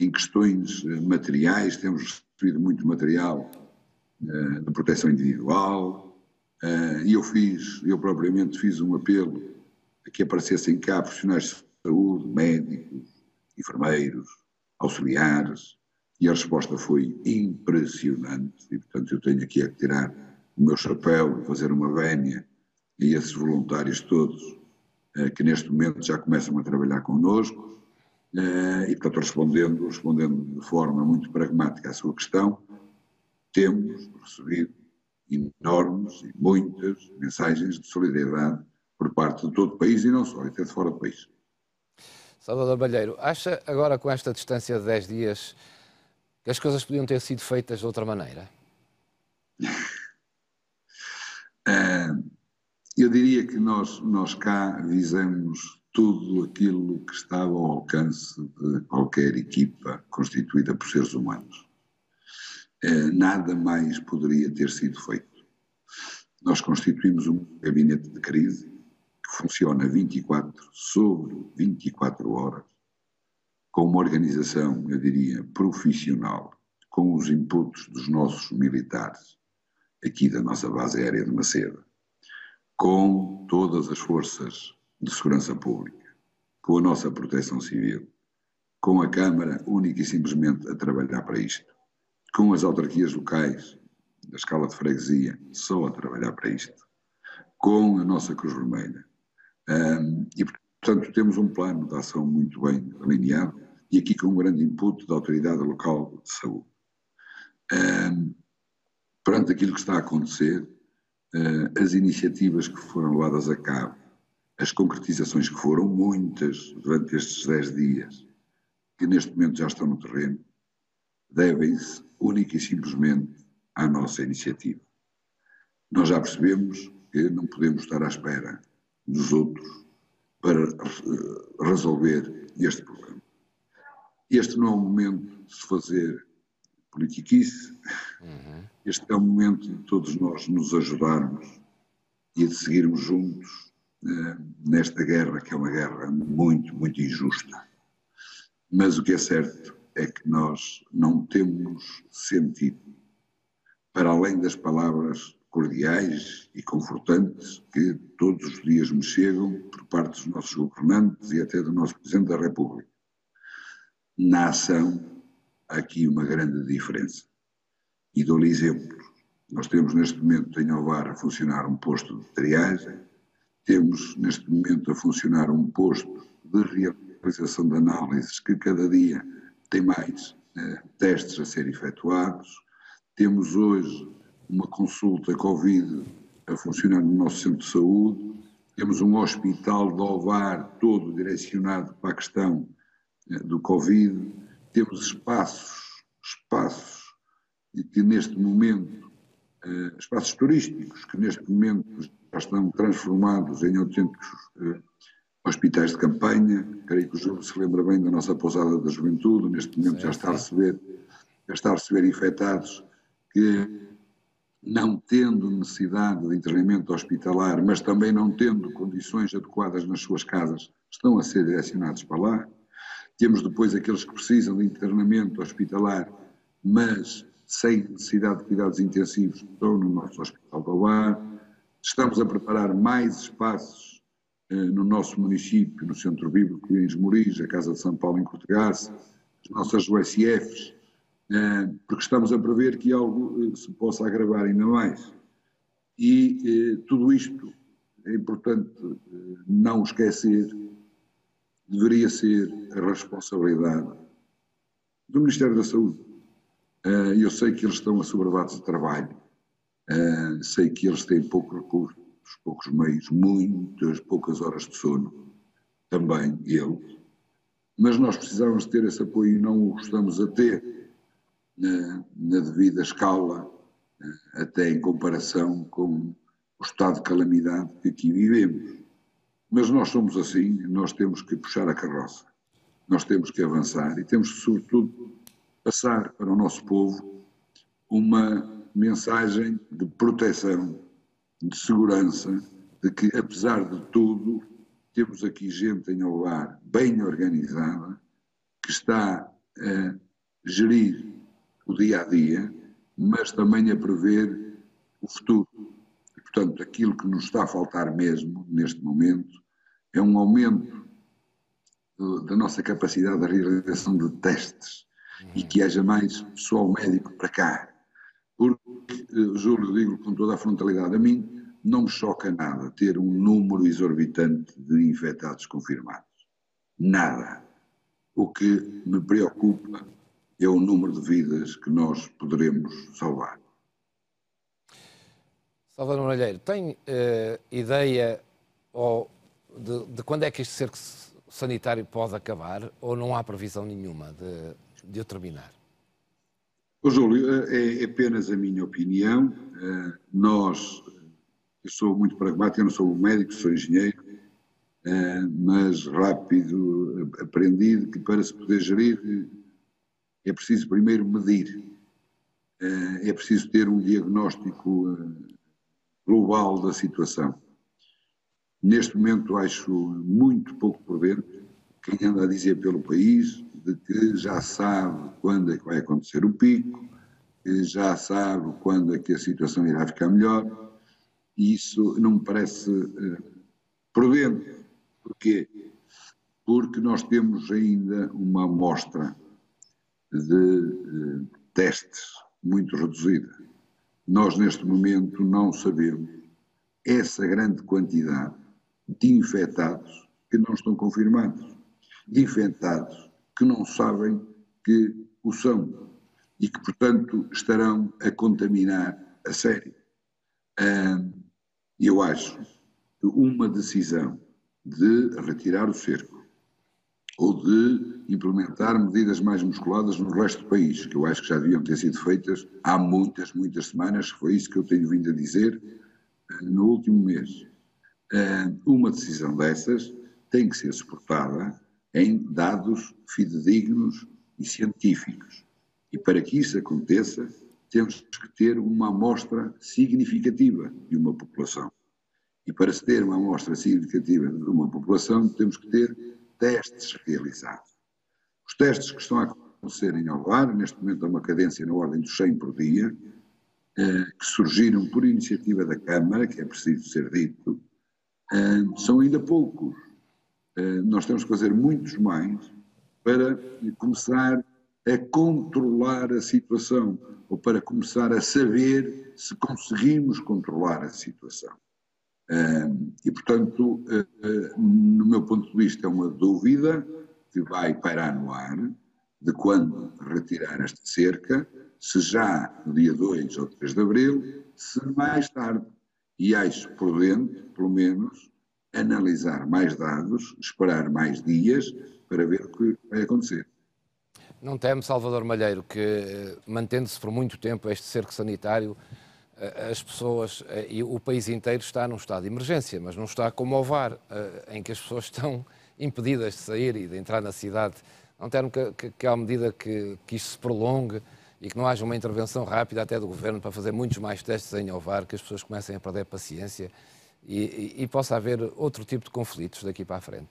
em, questões materiais, temos recebido muito material uh, de proteção individual, uh, e eu fiz, eu propriamente fiz um apelo a que aparecessem cá profissionais de saúde, médicos, enfermeiros, auxiliares, e a resposta foi impressionante, e portanto eu tenho aqui a tirar o meu chapéu e fazer uma vénia a esses voluntários todos uh, que neste momento já começam a trabalhar connosco, Uh, e, portanto, respondendo, respondendo de forma muito pragmática à sua questão, temos recebido enormes e muitas mensagens de solidariedade por parte de todo o país e não só, até de fora do país. Salvador Balheiro, acha agora com esta distância de 10 dias que as coisas podiam ter sido feitas de outra maneira? Uh, eu diria que nós, nós cá visamos tudo aquilo que estava ao alcance de qualquer equipa constituída por seres humanos. Uh, nada mais poderia ter sido feito. Nós constituímos um gabinete de crise funciona 24 sobre 24 horas, com uma organização, eu diria, profissional, com os inputs dos nossos militares, aqui da nossa base aérea de Macedo, com todas as forças de segurança pública, com a nossa proteção civil, com a Câmara única e simplesmente a trabalhar para isto, com as autarquias locais da escala de freguesia só a trabalhar para isto, com a nossa Cruz Vermelha. E, portanto, temos um plano de ação muito bem alinhado e aqui com um grande input da autoridade local de saúde. Um, perante aquilo que está a acontecer, uh, as iniciativas que foram levadas a cabo, as concretizações que foram muitas durante estes 10 dias, que neste momento já estão no terreno, devem-se única e simplesmente à nossa iniciativa. Nós já percebemos que não podemos estar à espera dos outros para eh, resolver este problema. Este não é o momento de se fazer politiquice, uhum. este é o momento de todos nós nos ajudarmos e de seguirmos juntos eh, nesta guerra, que é uma guerra muito, muito injusta. Mas o que é certo é que nós não temos sentido para além das palavras cordiais e confortantes que todos os dias me chegam por parte dos nossos governantes e até do nosso Presidente da República. Na ação, há aqui uma grande diferença. E dou-lhe exemplos. Nós temos neste momento em Ovar a funcionar um posto de triagem, temos neste momento a funcionar um posto de realização de análises que cada dia tem mais eh, testes a ser efetuados, temos hoje uma consulta Covid a funcionar no nosso centro de saúde, temos um hospital de Ovar todo direcionado para a questão eh, do Covid, temos espaços, espaços que neste momento, eh, espaços turísticos que neste momento já estão transformados em autênticos eh, hospitais de campanha, creio que o Júlio se lembra bem da nossa pousada da juventude, neste momento já está a receber, já está a receber infectados que, não tendo necessidade de internamento hospitalar, mas também não tendo condições adequadas nas suas casas, estão a ser direcionados para lá. Temos depois aqueles que precisam de internamento hospitalar, mas sem necessidade de cuidados intensivos, estão no nosso Hospital do Lar. Estamos a preparar mais espaços eh, no nosso município, no Centro Bíblico em Esmoriz, a Casa de São Paulo em Cortegaça, as nossas USFs, porque estamos a prever que algo eh, se possa agravar ainda mais. E eh, tudo isto é importante não esquecer, deveria ser a responsabilidade do Ministério da Saúde. Eu sei que eles estão assoberbados de trabalho, sei que eles têm poucos recursos, poucos meios, muitas poucas horas de sono, também eles, mas nós precisamos ter esse apoio e não o estamos a ter na, na devida escala, eh, até em comparação com o estado de calamidade que aqui vivemos. Mas nós somos assim, nós temos que puxar a carroça, nós temos que avançar e temos que, sobretudo, passar para o nosso povo uma mensagem de proteção, de segurança, de que, apesar de tudo, temos aqui gente em Ovar bem organizada, que está a gerir o dia a dia, mas também a prever o futuro. E, portanto, aquilo que nos está a faltar mesmo neste momento é um aumento da nossa capacidade de realização de testes e que haja mais pessoal médico para cá. Porque, eh, Júlio, digo com toda a frontalidade, a mim não me choca nada ter um número exorbitante de infectados confirmados. Nada. O que me preocupa é o número de vidas que nós poderemos salvar. Salvador Malheiro, tem uh, ideia ou de, de, quando é que este cerco sanitário pode acabar ou não há previsão nenhuma de, de o terminar? Júlio, é, é apenas a minha opinião. Eh, nós, eu sou muito pragmático, eu não sou médico, sou engenheiro, eh, mas rápido aprendi que para se poder gerir é preciso primeiro medir, é preciso ter um diagnóstico global da situação. Neste momento acho muito pouco prudente quem anda a dizer pelo país de que já sabe quando é que vai acontecer o pico, já sabe quando é que a situação irá ficar melhor. Isso não me parece uh, prudente. Porquê? Porque nós temos ainda uma amostra de uh, testes muito reduzida. Nós, neste momento, não sabemos essa grande quantidade de infectados que não estão confirmados, de infectados que não sabem que o são e que, portanto, estarão a contaminar a sério. Eu acho que uma decisão de retirar o cerco ou de implementar medidas mais musculadas no resto do país, que eu acho que já deviam ter sido feitas há muitas, muitas semanas, foi isso que eu tenho vindo a dizer eh, no último mês. Uma decisão dessas tem que ser suportada em dados fidedignos e científicos. E para que isso aconteça, temos que ter uma amostra significativa de uma população. E para se ter uma amostra significativa de uma população, temos que ter testes realizados. Os testes que estão a acontecer em Alvar, neste momento há uma cadência na ordem dos 100 por dia, eh, que surgiram por iniciativa da Câmara, que é preciso ser dito, eh, são ainda poucos. Eh, nós temos que fazer muitos mais para começar a controlar a situação, ou para começar a saber se conseguimos controlar a situação. E, portanto, no meu ponto de vista, é uma dúvida que vai pairar no ar de quando retirar esta cerca, se já no dia 2 ou 3 de abril, se mais tarde. E acho prudente, pelo menos, analisar mais dados, esperar mais dias para ver o que vai acontecer. Não teme, Salvador Malheiro, que eh, mantendo-se por muito tempo este cerco sanitário, eh, as pessoas eh, e o país inteiro está num estado de emergência, mas não está como o VAR, em que as pessoas estão impedidas de sair e de entrar na cidade. Não temo que, que, que à medida que, que isto se prolongue e que não haja uma intervenção rápida até do governo para fazer muitos mais testes em Ovar, que as pessoas comecem a perder paciência e, e, e possa haver outro tipo de conflitos daqui para a frente.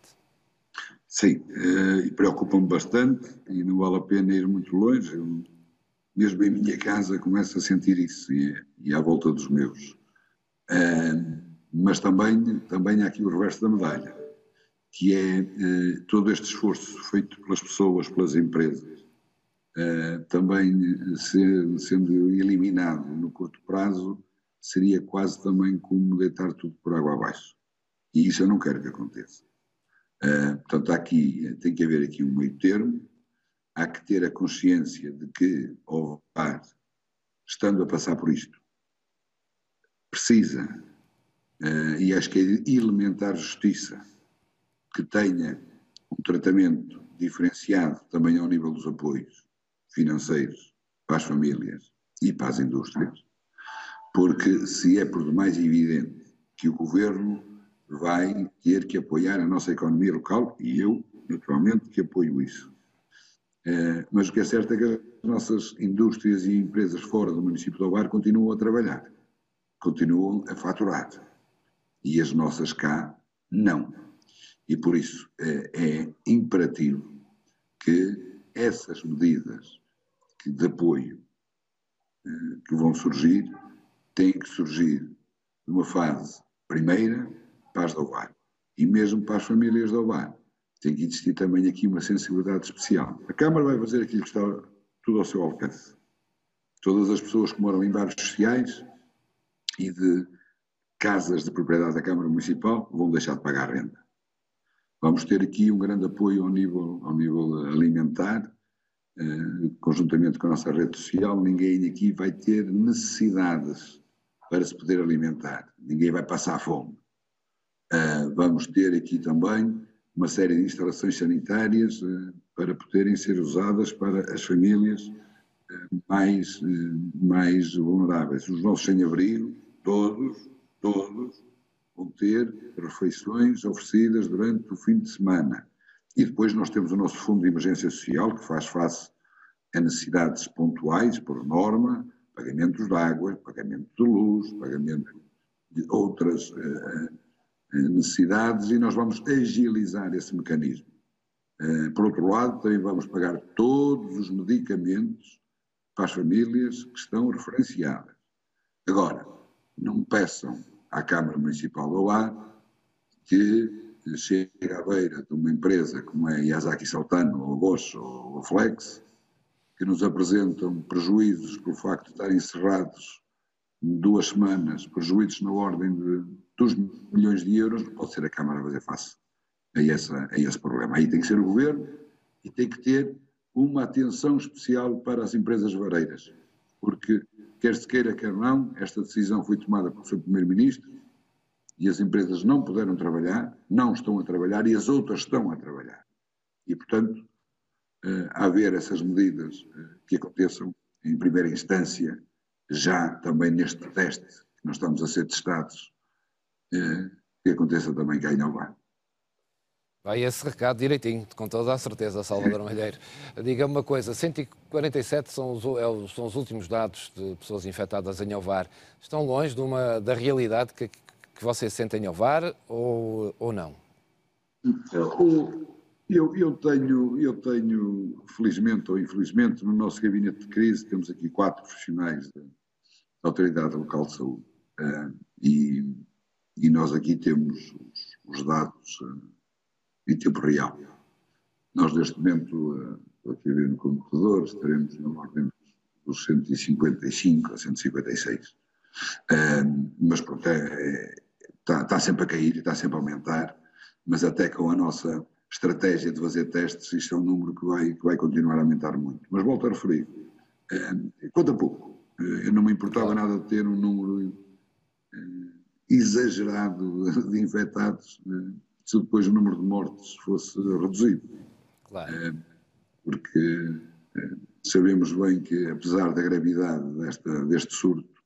Sim, eh, e preocupa-me bastante e não vale a pena ir muito longe. Eu, mesmo em minha casa começo a sentir isso e, e à volta dos meus. Uh, mas também, também há aqui o reverso da medalha, que é uh, todo este esforço feito pelas pessoas, pelas empresas, uh, também ser, sendo eliminado no curto prazo seria quase também como deitar tudo por água abaixo. E isso eu não quero que aconteça. Uh, portanto, aqui, tem que haver aqui um meio termo, há que ter a consciência de que o VAR, estando a passar por isto, precisa, uh, e acho que é elementar justiça, que tenha um tratamento diferenciado também ao nível dos apoios financeiros para as famílias e para as indústrias, porque se é por demais evidente que o governo vai ter que apoiar a nossa economia local, e eu, naturalmente, que apoio isso. É, mas o que é certo é que as nossas indústrias e empresas fora do município do Alvar continuam a trabalhar, continuam a faturar, e as nossas cá não. E por isso é, é imperativo que essas medidas de apoio é, que vão surgir têm que surgir numa fase primeira para as do Ovar e mesmo para as famílias do Ovar. Tem que existir também aqui uma sensibilidade especial. A Câmara vai fazer aquilo que está tudo ao seu alcance. Todas as pessoas que moram em bairros sociais e de casas de propriedade da Câmara Municipal vão deixar de pagar renda. Vamos ter aqui um grande apoio ao nível, ao nível alimentar, eh, conjuntamente com a nossa rede social. Ninguém aqui vai ter necessidades para se poder alimentar. Ninguém vai passar fome. Uh, vamos ter aqui também uma série de instalações sanitárias para poderem ser usadas para as famílias mais, mais vulneráveis. Os nossos sem-abrigo, todos, todos, ter refeições oferecidas durante o fim de semana. E depois nós temos o nosso Fundo de Emergência Social, que faz face a necessidades pontuais, por norma, pagamentos de água, pagamento de luz, pagamento de outras uh, necessidades, e nós vamos agilizar esse mecanismo. Uh, por outro lado, também vamos pagar todos os medicamentos para as famílias que estão referenciadas. Agora, não peçam à Câmara Municipal do Ar que chega à beira de uma empresa como é Yazaki Saltano, ou Bosch, ou Flex, que nos apresentam prejuízos pelo facto de estarem encerrados duas semanas, prejuízos na ordem de 2 milhões de euros, não pode ser a Câmara a fazer face a, essa, a esse problema. Aí tem que ser o Governo e tem que ter uma atenção especial para as empresas vareiras, porque quer se queira, quer não, esta decisão foi tomada pelo Sr. Primeiro-Ministro e as empresas não puderam trabalhar, não estão a trabalhar e as outras estão a trabalhar. E, portanto, eh, a haver essas medidas eh, que aconteçam em primeira instância, já também neste teste que nós estamos a ser testados, eh, que aconteça também cá em Alvar. Vai esse recado direitinho, com toda a certeza, Salvador Malheiro. Diga-me uma coisa, 147 são os, é são os, últimos dados de pessoas infectadas em Ovar. Estão longe de uma, da realidade que, que vocês sentem em Ovar ou, ou não? Eu, eu, tenho, eu tenho, felizmente ou infelizmente, no nosso gabinete de crise temos aqui quatro profissionais da Autoridade Local de Saúde. Uh, e, e, nós aqui temos os, os dados uh, em tempo real. Nós, neste momento, estou aqui a ver no computador, estaremos na ordem dos 155 a 156. mas, pronto, é, é, está, está sempre a cair e está sempre a aumentar, mas até com a nossa estratégia de fazer testes, isto é um número que vai, que vai continuar a aumentar muito. Mas volto a referir, conta pouco. Eu não me importava nada de ter um número exagerado de infectados se depois o número de mortes fosse reduzido. Claro. É, porque é, sabemos bem que, apesar da gravidade desta, deste surto,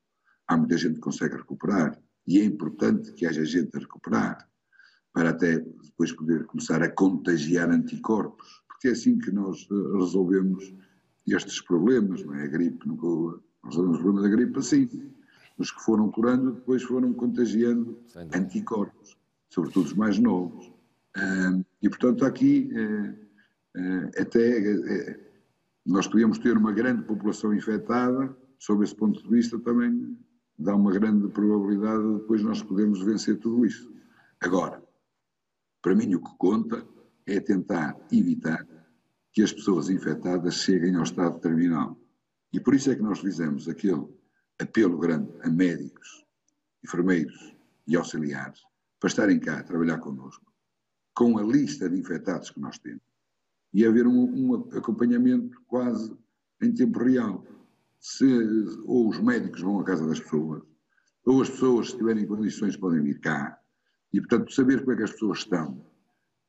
há muita gente que consegue recuperar e é importante que haja gente a recuperar para até depois poder começar a contagiar anticorpos, porque é assim que nós eh, resolvemos estes problemas, não é? A gripe, nunca resolvemos o problema da gripe assim. Os que foram curando depois foram contagiando anticorpos sobretudo os mais novos. e, portanto, aqui eh, eh, até eh, nós podíamos ter uma grande população infectada, sob esse ponto de vista também dá uma grande probabilidade de depois nós podermos vencer tudo isso. Agora, para mim o que conta é tentar evitar que as pessoas infectadas cheguem ao estado terminal. E por isso é que nós fizemos aquele apelo grande a médicos, enfermeiros e auxiliares, para estarem cá a trabalhar connosco, com a lista de infectados que nós temos, e haver um, um acompanhamento quase em tempo real. Se, ou os médicos vão à casa das pessoas, ou as pessoas, se tiverem condições, podem vir cá, e portanto saber como é que as pessoas estão.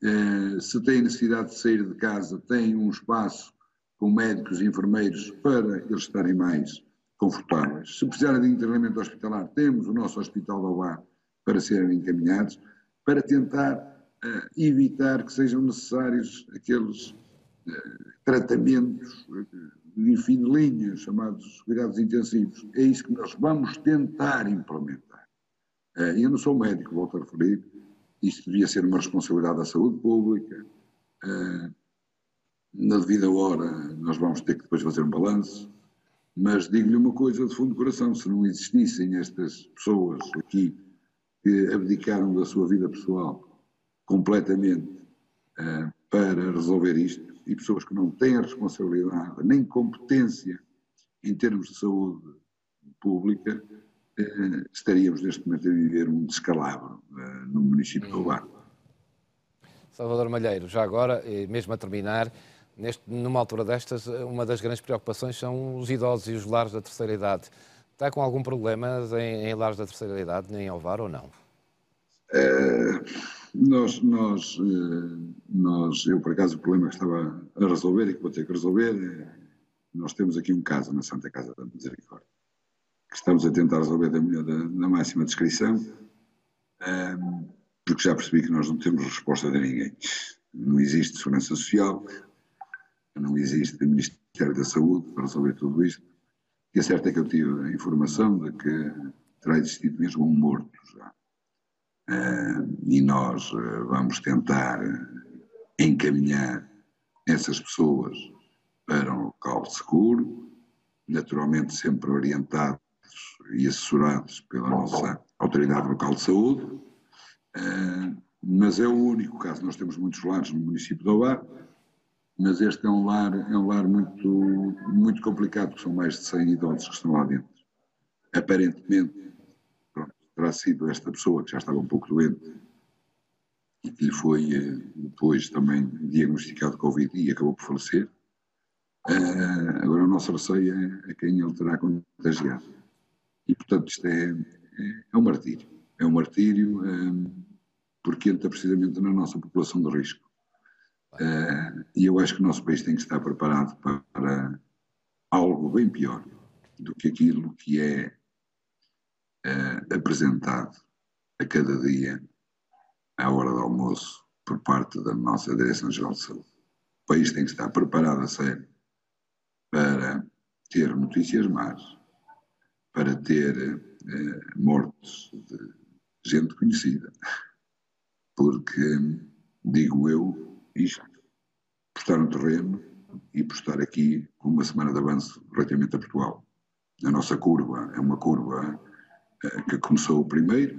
Eh, se têm necessidade de sair de casa, têm um espaço com médicos e enfermeiros para eles estarem mais confortáveis. Se precisarem de internamento hospitalar, temos o nosso Hospital da UA para serem encaminhados, para tentar uh, evitar que sejam necessários aqueles uh, tratamentos de eh, fim de linha, chamados cuidados intensivos. É isso que nós vamos tentar implementar. Uh, eu não sou médico, volto a referir, isto devia ser uma responsabilidade da saúde pública. na devida hora, nós vamos ter que depois fazer um balanço, mas digo-lhe uma coisa de fundo do coração: se não existissem estas pessoas aqui que abdicaram da sua vida pessoal completamente uh, para resolver isto e pessoas que não têm a responsabilidade nem competência em termos de saúde pública, uh, estaríamos neste momento a viver um descalabro uh, no município de Urbano. Salvador Malheiro, já agora, mesmo a terminar, neste, numa altura destas, uma das grandes preocupações são os idosos e os lares da terceira idade. Está com algum problema em, em lares da terceira idade, nem em Alvar ou não? Uh, Nós, nós, eh, nós, eu por acaso o problema que estava a resolver e que vou ter que resolver, é, nós temos aqui um caso na Santa Casa da Misericórdia, que estamos a tentar resolver da, da, da máxima descrição, um, porque já percebi que nós não temos resposta de ninguém. Não existe segurança social, não existe Ministério da Saúde para resolver tudo isto. E a certo é que eu tive a informação de que terá existido mesmo um morto já. Uh, e nós uh, vamos tentar encaminhar essas pessoas para um local seguro, naturalmente sempre orientados e assessorados pela nossa Autoridade Local de Saúde, uh, mas é o único caso. Nós temos muitos lares no município de Ovar, mas este é um lar, é um lar muito, muito complicado, porque são mais de 100 idosos que estão lá dentro. Aparentemente, pronto, terá sido esta pessoa que já estava um pouco doente e que lhe foi eh, depois também diagnosticado Covid e acabou por falecer. Uh, agora o nosso receio é, é quem ele terá contagiado. E, portanto, isto é, é, é um martírio. É um martírio um, eh, porque entra precisamente na nossa população de risco. Uh, e eu acho que o nosso país tem que estar preparado para, algo bem pior do que aquilo que é uh, apresentado a cada dia à hora do almoço por parte da nossa Direção-Geral de Saúde. O país tem que estar preparado a sério para ter notícias más, para ter uh, mortes de gente conhecida, porque, digo eu, por estar no terreno e estar aqui com uma semana de avanço relativamente a Portugal. A nossa curva é uma curva uh, que começou primeiro,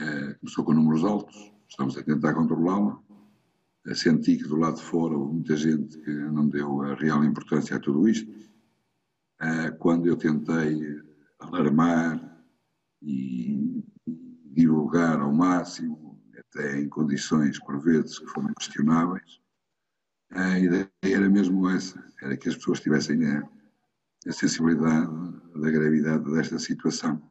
uh, começou com números altos, estamos a tentar controlá-la. Senti que do lado de fora houve muita gente que não deu a real importância a tudo isto. quando eu tentei alarmar e divulgar ao máximo até em condições, por vezes, que foram questionáveis. A ideia era mesmo essa, era que as pessoas tivessem a, a sensibilidade da gravidade desta situação.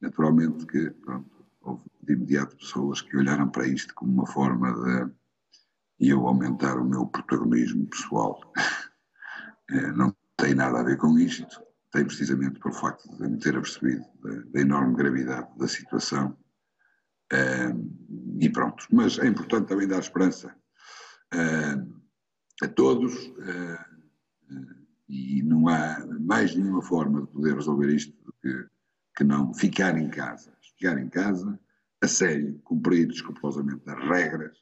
Naturalmente que, pronto, houve de imediato pessoas que olharam para isto como uma forma de eu aumentar o meu protagonismo pessoal. Eh, não tem nada a ver com isto, tem precisamente pelo facto de me ter apercebido da, da enorme gravidade da situação Uh, e pronto. Mas é importante também dar esperança uh, a todos uh, e não há mais nenhuma forma de poder resolver isto do que, que não ficar em casa. Ficar em casa, a sério, cumprir escrupulosamente as regras,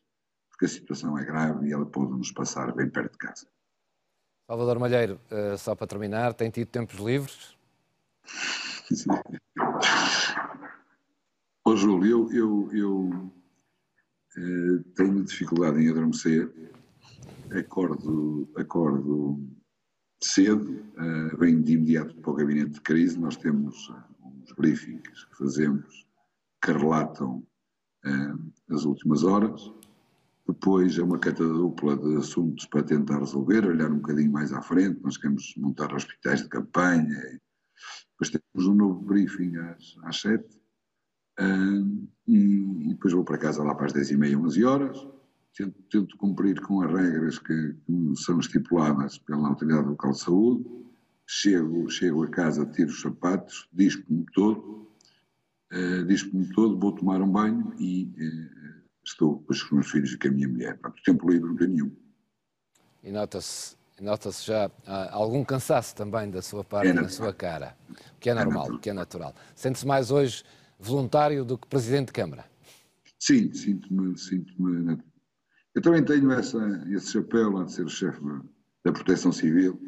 porque a situação é grave e ela pode nos passar bem perto de casa. Salvador Malheiro, só para terminar, tem tido tempos livres? Sim. Oh, Júlio, eu, eu, eu eh, tenho dificuldade em adormecer, acordo, acordo cedo, eh, venho de imediato para o gabinete de crise, nós temos uh, uns briefings que fazemos que relatam as últimas horas, depois é uma cadeia dupla de assuntos para tentar resolver, olhar um bocadinho mais à frente, nós queremos montar hospitais de campanha, depois temos um novo briefing às, às sete, Uh, e, depois vou para casa lá para as 10 e meia, 11 horas, tento, tento cumprir com as regras que, que, são estipuladas pela Autoridade Local de Saúde, chego, chego a casa, tiro os sapatos, dispo-me todo, uh, dispo-me todo, vou tomar um banho e uh, estou com os meus filhos e com a minha mulher. Portanto, tempo livre não tenho nenhum. E nota-se nota-se já ah, algum cansaço também da sua parte, é na sua cara, que é, é normal, o que é natural. Sente-se mais hoje voluntário do que Presidente de Câmara. Sim, sinto-me. Sinto eu também tenho essa, esse chapéu lá de ser chefe da Proteção Civil,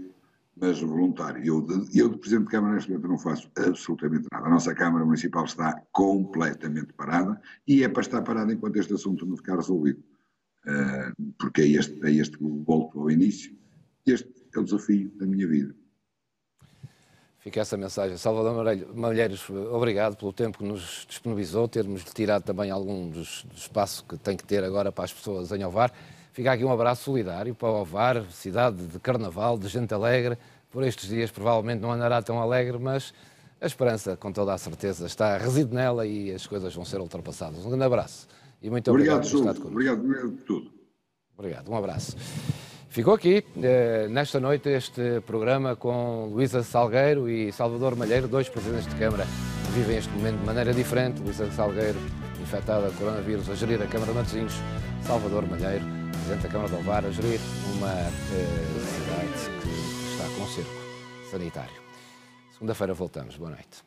mas voluntário. Eu de, eu de Presidente de Câmara, neste momento, não faço absolutamente nada. A nossa Câmara Municipal está completamente parada e é para estar parada enquanto este assunto não ficar resolvido. Uh, porque é este, é este que volto ao início. Este é o desafio da minha vida. Fica essa mensagem. Salvador Malheiros, obrigado pelo tempo que nos disponibilizou, termos tirado também algum dos, do espaço que tem que ter agora para as pessoas em Ovar. Fica aqui um abraço solidário para Ovar, cidade de carnaval, de gente alegre. Por estes dias provavelmente não andará tão alegre, mas a esperança, com toda a certeza, está reside nela e as coisas vão ser ultrapassadas. Um grande abraço e muito obrigado, obrigado por estar connosco. Obrigado, obrigado por tudo. Obrigado, um abraço. Ficou aqui, eh, nesta noite, este programa com Luísa Salgueiro e Salvador Malheiro, dois presidentes de Câmara que vivem este momento de maneira diferente. Luísa Salgueiro, infectada de coronavírus, a gerir a Câmara de Matosinhos. Salvador Malheiro, presidente da Câmara de Alvar, a gerir uma eh, cidade que está com cerco sanitário. Segunda-feira voltamos. Boa noite.